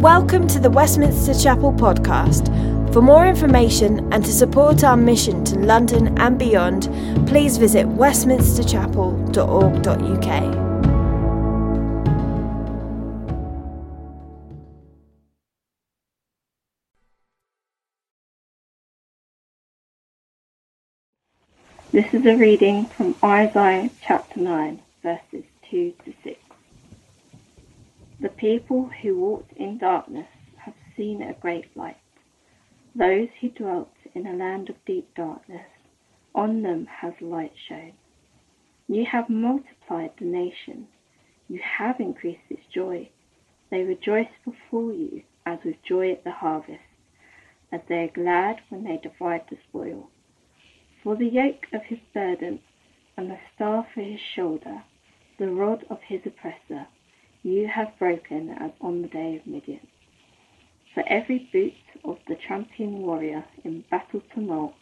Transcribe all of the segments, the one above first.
Welcome to the Westminster Chapel podcast. For more information and to support our mission to London and beyond, please visit westminsterchapel.org.uk. This is a reading from Isaiah chapter 9, verses 2 to 6. The people who walked in darkness have seen a great light. Those who dwelt in a land of deep darkness, on them has light shone. You have multiplied the nation, you have increased its joy. They rejoice before you as with joy at the harvest, as they are glad when they divide the spoil. For the yoke of his burden, and the staff for his shoulder, the rod of his oppressor, you have broken as on the day of Midian. For every boot of the champion warrior in battle tumult,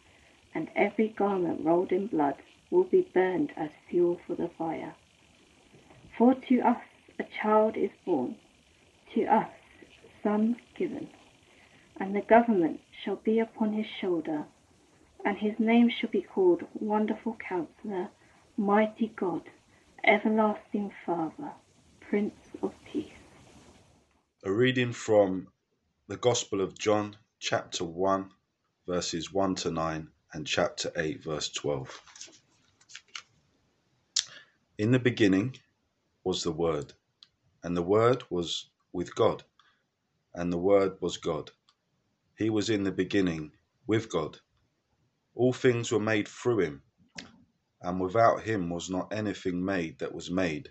and every garment rolled in blood, will be burned as fuel for the fire. For to us a child is born, to us son given, and the government shall be upon his shoulder and his name shall be called Wonderful Counselor, Mighty God, Everlasting Father, Prince of Peace. A reading from the Gospel of John, chapter 1, verses 1 to 9, and chapter 8, verse 12. In the beginning was the Word, and the Word was with God, and the Word was God. He was in the beginning with God. All things were made through him, and without him was not anything made that was made.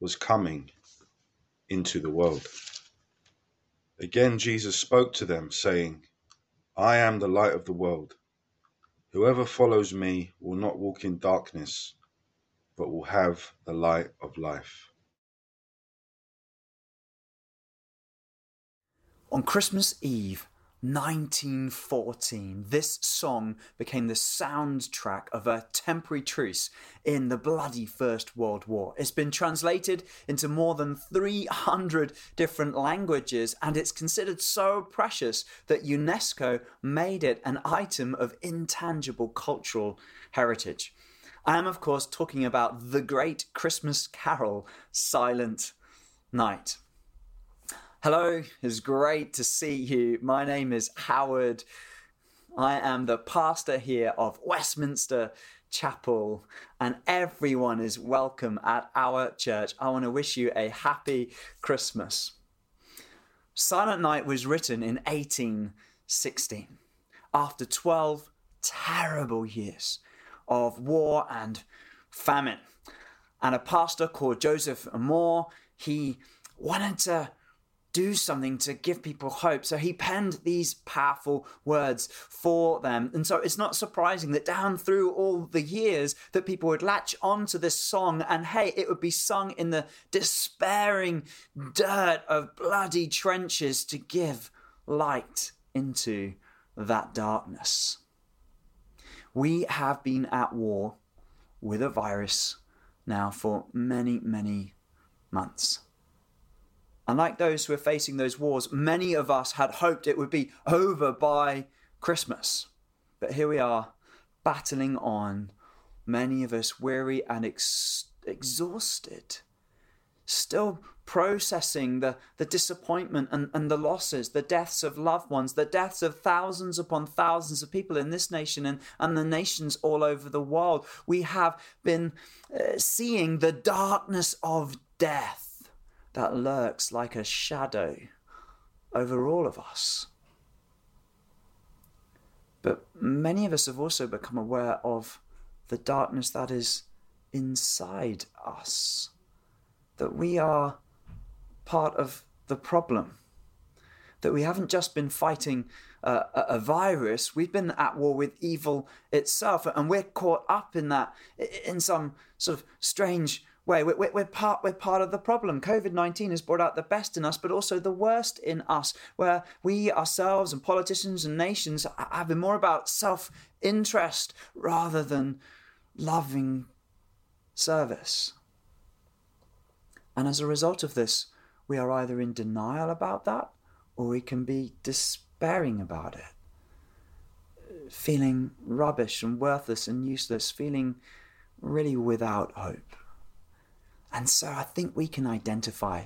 was coming into the world. Again, Jesus spoke to them, saying, I am the light of the world. Whoever follows me will not walk in darkness, but will have the light of life. On Christmas Eve, 1914, this song became the soundtrack of a temporary truce in the bloody First World War. It's been translated into more than 300 different languages and it's considered so precious that UNESCO made it an item of intangible cultural heritage. I am, of course, talking about the great Christmas carol, Silent Night. Hello, it's great to see you. My name is Howard. I am the pastor here of Westminster Chapel, and everyone is welcome at our church. I want to wish you a happy Christmas. Silent Night was written in 1816 after 12 terrible years of war and famine. And a pastor called Joseph Mohr, he wanted to do something to give people hope. So he penned these powerful words for them. And so it's not surprising that down through all the years that people would latch onto this song and hey, it would be sung in the despairing dirt of bloody trenches to give light into that darkness. We have been at war with a virus now for many, many months. Unlike those who are facing those wars, many of us had hoped it would be over by Christmas. But here we are, battling on, many of us weary and ex- exhausted, still processing the, the disappointment and, and the losses, the deaths of loved ones, the deaths of thousands upon thousands of people in this nation and, and the nations all over the world. We have been uh, seeing the darkness of death that lurks like a shadow over all of us. But many of us have also become aware of the darkness that is inside us. That we are part of the problem. That we haven't just been fighting a, a virus, we've been at war with evil itself, and we're caught up in that in some sort of strange way. We're, we're, part, we're part of the problem. COVID 19 has brought out the best in us, but also the worst in us, where we ourselves and politicians and nations have been more about self interest rather than loving service. And as a result of this, we are either in denial about that or we can be despairing about it, feeling rubbish and worthless and useless, feeling really without hope. And so I think we can identify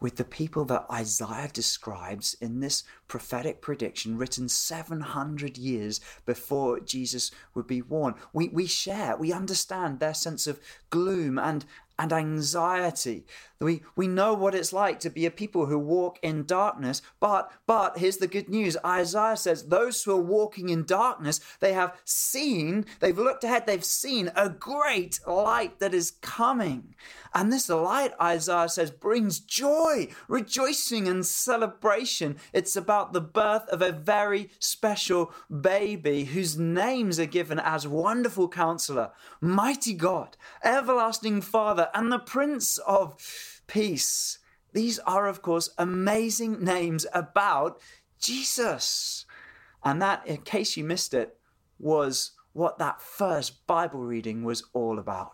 with the people that Isaiah describes in this prophetic prediction written 700 years before Jesus would be born. We, we share, we understand their sense of gloom and, and anxiety. We, we know what it's like to be a people who walk in darkness, but but here's the good news. Isaiah says those who are walking in darkness, they have seen, they've looked ahead, they've seen a great light that is coming. And this light, Isaiah says, brings joy, rejoicing, and celebration. It's about the birth of a very special baby whose names are given as Wonderful Counselor, Mighty God, Everlasting Father, and the Prince of Peace. These are, of course, amazing names about Jesus. And that, in case you missed it, was what that first Bible reading was all about.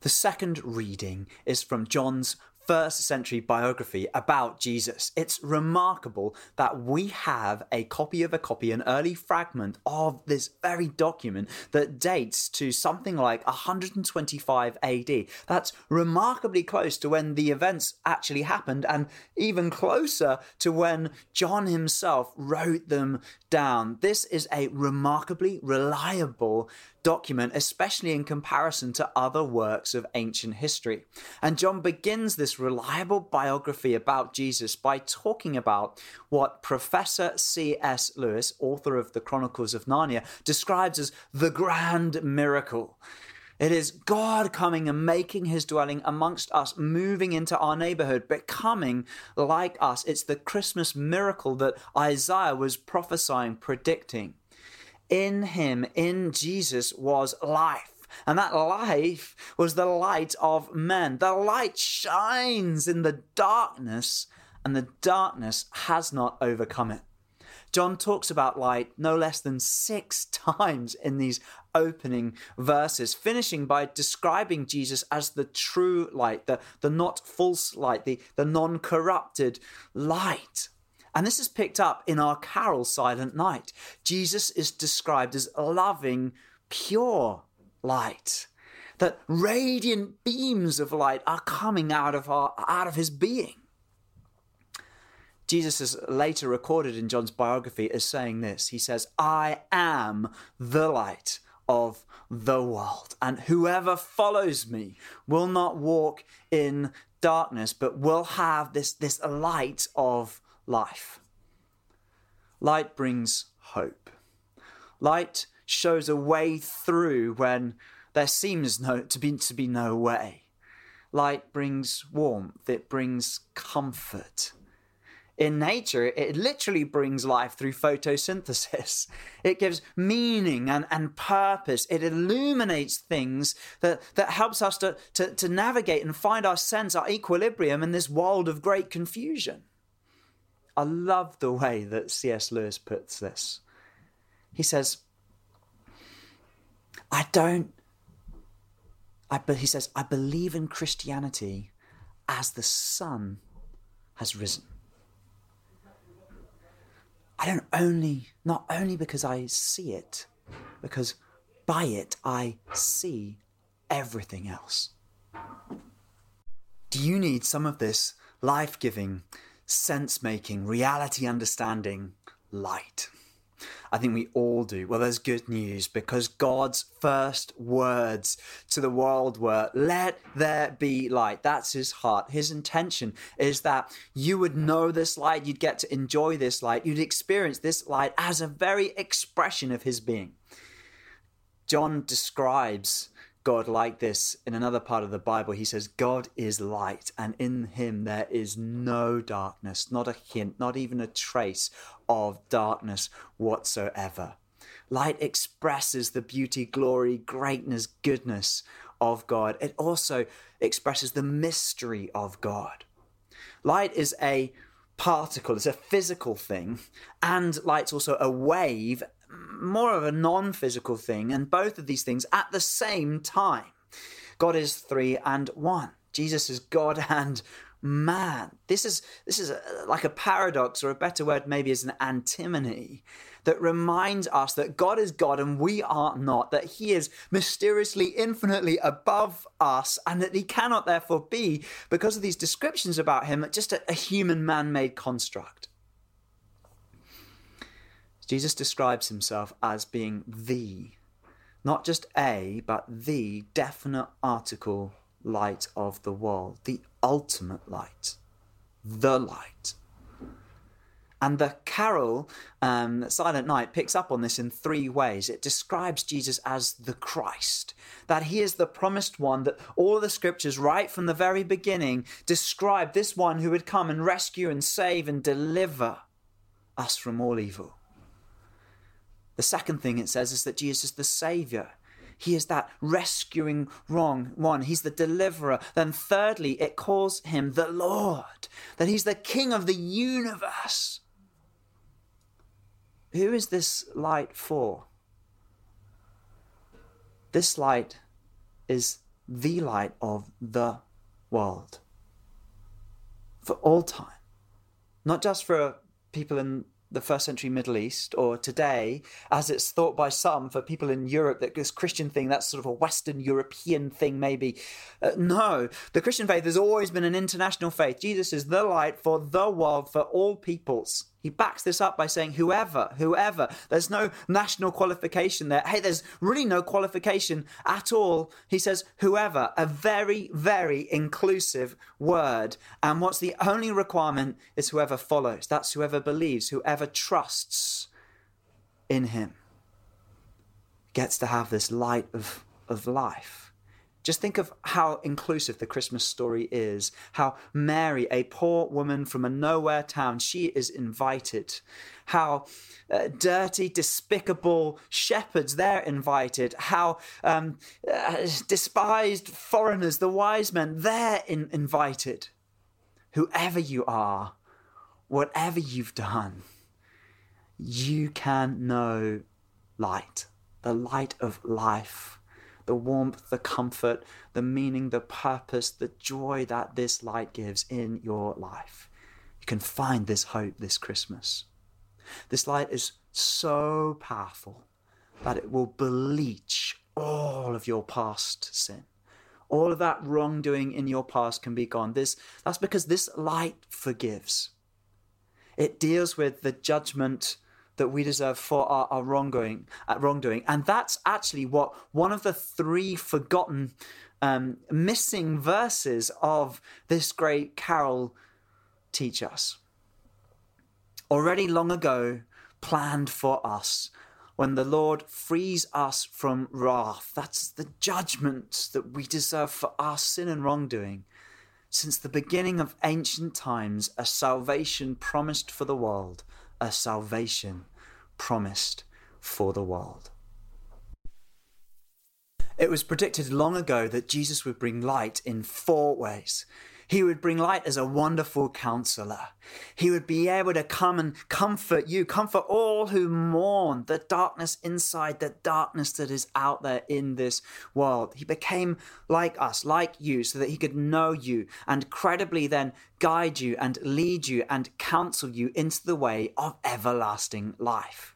The second reading is from John's first century biography about Jesus. It's remarkable that we have a copy of a copy, an early fragment of this very document that dates to something like 125 AD. That's remarkably close to when the events actually happened and even closer to when John himself wrote them down. This is a remarkably reliable document, especially in comparison to other works of ancient history. And John begins this reliable biography about Jesus by talking about what Professor C.S. Lewis, author of the Chronicles of Narnia, describes as the grand miracle. It is God coming and making his dwelling amongst us, moving into our neighborhood, becoming like us. It's the Christmas miracle that Isaiah was prophesying, predicting in him, in Jesus, was life. And that life was the light of men. The light shines in the darkness, and the darkness has not overcome it. John talks about light no less than six times in these opening verses, finishing by describing Jesus as the true light, the, the not false light, the, the non corrupted light. And this is picked up in our carol, Silent Night. Jesus is described as loving, pure light. That radiant beams of light are coming out of, our, out of his being. Jesus is later recorded in John's biography as saying this He says, I am the light of the world, and whoever follows me will not walk in darkness, but will have this, this light of life. Light brings hope. Light shows a way through when there seems no, to, be, to be no way. Light brings warmth, it brings comfort. In nature, it literally brings life through photosynthesis. It gives meaning and, and purpose. It illuminates things that, that helps us to, to, to navigate and find our sense, our equilibrium in this world of great confusion. I love the way that C.S. Lewis puts this. He says, I don't, I, but he says, I believe in Christianity as the sun has risen. I don't only, not only because I see it, because by it I see everything else. Do you need some of this life giving, sense making, reality understanding light. I think we all do. Well, there's good news because God's first words to the world were, Let there be light. That's his heart. His intention is that you would know this light, you'd get to enjoy this light, you'd experience this light as a very expression of his being. John describes God like this in another part of the Bible. He says, God is light, and in him there is no darkness, not a hint, not even a trace of darkness whatsoever. Light expresses the beauty, glory, greatness, goodness of God. It also expresses the mystery of God. Light is a particle, it's a physical thing, and light's also a wave, more of a non physical thing, and both of these things at the same time. God is three and one. Jesus is God and man. This is this is a, like a paradox, or a better word maybe is an antinomy that reminds us that God is God and we are not, that He is mysteriously, infinitely above us, and that He cannot therefore be, because of these descriptions about Him, just a, a human man made construct. Jesus describes Himself as being the, not just a, but the definite article light of the world, the ultimate light, the light. And the carol, um, Silent Night, picks up on this in three ways. It describes Jesus as the Christ, that he is the promised one, that all the scriptures, right from the very beginning, describe this one who would come and rescue and save and deliver us from all evil. The second thing it says is that Jesus is the Saviour. He is that rescuing wrong one. He's the deliverer. Then, thirdly, it calls him the Lord, that he's the King of the universe. Who is this light for? This light is the light of the world for all time, not just for people in the first century Middle East, or today, as it's thought by some for people in Europe, that this Christian thing, that's sort of a Western European thing, maybe. Uh, no, the Christian faith has always been an international faith. Jesus is the light for the world, for all peoples. He backs this up by saying, whoever, whoever. There's no national qualification there. Hey, there's really no qualification at all. He says, whoever, a very, very inclusive word. And what's the only requirement is whoever follows. That's whoever believes, whoever trusts in him gets to have this light of, of life. Just think of how inclusive the Christmas story is. How Mary, a poor woman from a nowhere town, she is invited. How uh, dirty, despicable shepherds, they're invited. How um, uh, despised foreigners, the wise men, they're in- invited. Whoever you are, whatever you've done, you can know light, the light of life the warmth, the comfort, the meaning, the purpose, the joy that this light gives in your life. You can find this hope this Christmas. This light is so powerful that it will bleach all of your past sin. All of that wrongdoing in your past can be gone. This, that's because this light forgives. It deals with the judgment that we deserve for our, our wrongdoing, uh, wrongdoing. And that's actually what one of the three forgotten, um, missing verses of this great carol teach us. Already long ago, planned for us when the Lord frees us from wrath. That's the judgment that we deserve for our sin and wrongdoing. Since the beginning of ancient times, a salvation promised for the world a salvation promised for the world. It was predicted long ago that Jesus would bring light in four ways. He would bring light as a wonderful counselor. He would be able to come and comfort you, comfort all who mourn the darkness inside, the darkness that is out there in this world. He became like us, like you, so that he could know you and credibly then guide you and lead you and counsel you into the way of everlasting life.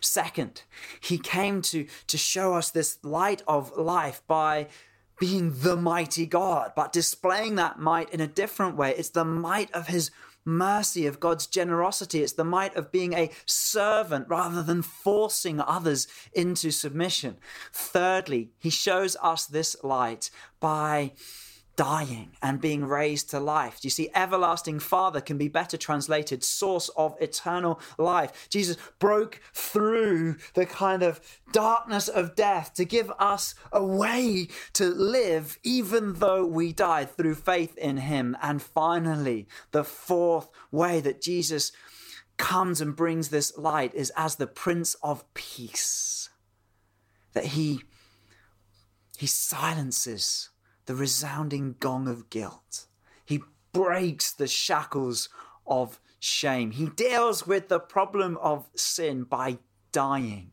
Second, he came to, to show us this light of life by being the mighty God, but displaying that might in a different way. It's the might of his mercy, of God's generosity. It's the might of being a servant rather than forcing others into submission. Thirdly, he shows us this light by dying and being raised to life. Do you see, everlasting Father can be better translated source of eternal life. Jesus broke through the kind of darkness of death to give us a way to live even though we died through faith in Him. And finally, the fourth way that Jesus comes and brings this light is as the Prince of Peace. That He he silences the resounding gong of guilt. He breaks the shackles of shame. He deals with the problem of sin by dying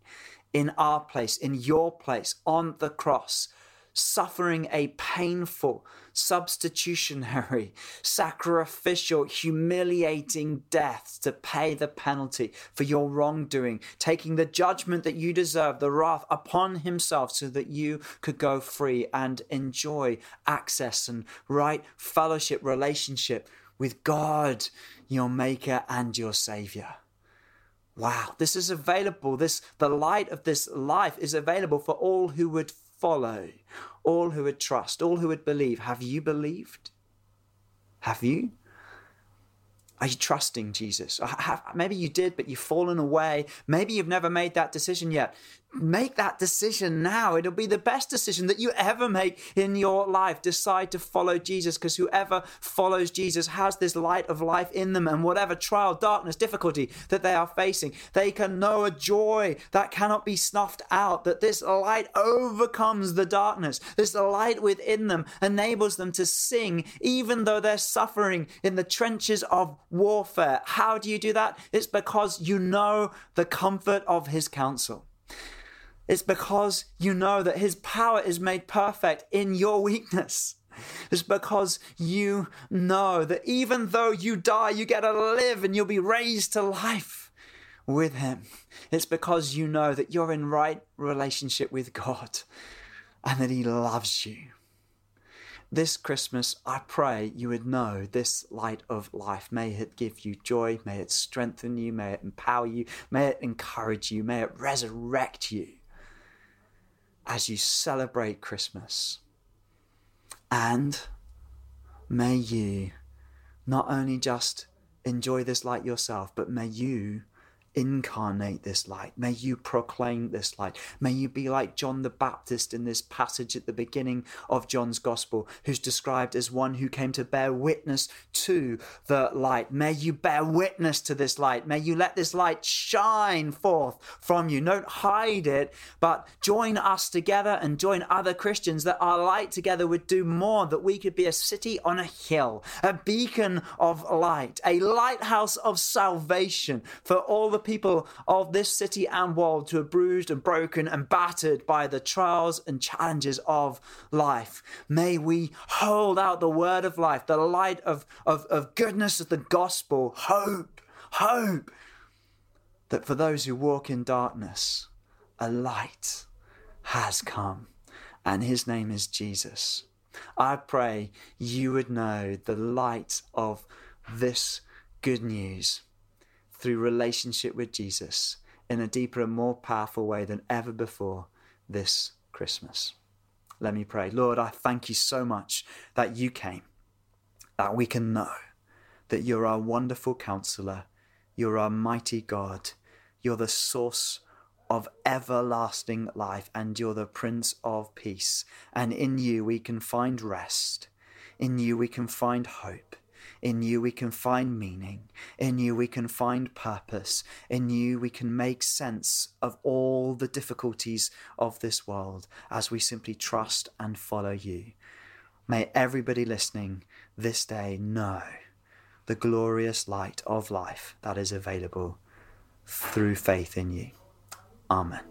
in our place, in your place, on the cross suffering a painful, substitutionary, sacrificial, humiliating death to pay the penalty for your wrongdoing, taking the judgment that you deserve, the wrath upon himself, so that you could go free and enjoy access and right fellowship, relationship with God, your Maker and your Savior. Wow, this is available. This the light of this life is available for all who would follow, all who would trust, all who would believe. Have you believed? Have you? Are you trusting Jesus? Maybe you did, but you've fallen away. Maybe you've never made that decision yet make that decision now. It'll be the best decision that you ever make in your life. Decide to follow Jesus because whoever follows Jesus has this light of life in them. And whatever trial, darkness, difficulty that they are facing, they can know a joy that cannot be snuffed out. That this light overcomes the darkness. This light within them enables them to sing even though they're suffering in the trenches of warfare. How do you do that? It's because you know the comfort of his counsel. It's because you know that His power is made perfect in your weakness. It's because you know that even though you die, you get to live and you'll be raised to life with Him. It's because you know that you're in right relationship with God and that He loves you. This Christmas, I pray you would know this light of life. May it give you joy. May it strengthen you. May it empower you. May it encourage you. May it resurrect you as you celebrate Christmas. And may you not only just enjoy this light yourself, but may you incarnate this light. May you proclaim this light. May you be like John the Baptist in this passage at the beginning of John's Gospel, who's described as one who came to bear witness to the light. May you bear witness to this light. May you let this light shine forth from you. Don't hide it, but join us together and join other Christians that our light together would do more, that we could be a city on a hill, a beacon of light, a lighthouse of salvation for all the people of this city and world who are bruised and broken and battered by the trials and challenges of life. May we hold out the word of life, the light of, of, of goodness of the gospel, hope, hope that for those who walk in darkness, a light has come, and his name is Jesus. I pray you would know the light of this good news through relationship with Jesus in a deeper and more powerful way than ever before this Christmas. Let me pray. Lord, I thank you so much that you came, that we can know that you're our wonderful counselor, you're our mighty God, you're the source of everlasting life, and you're the Prince of Peace. And in you we can find rest, in you we can find hope. In you we can find meaning. In you we can find purpose. In you we can make sense of all the difficulties of this world as we simply trust and follow you. May everybody listening this day know the glorious light of life that is available through faith in you. Amen.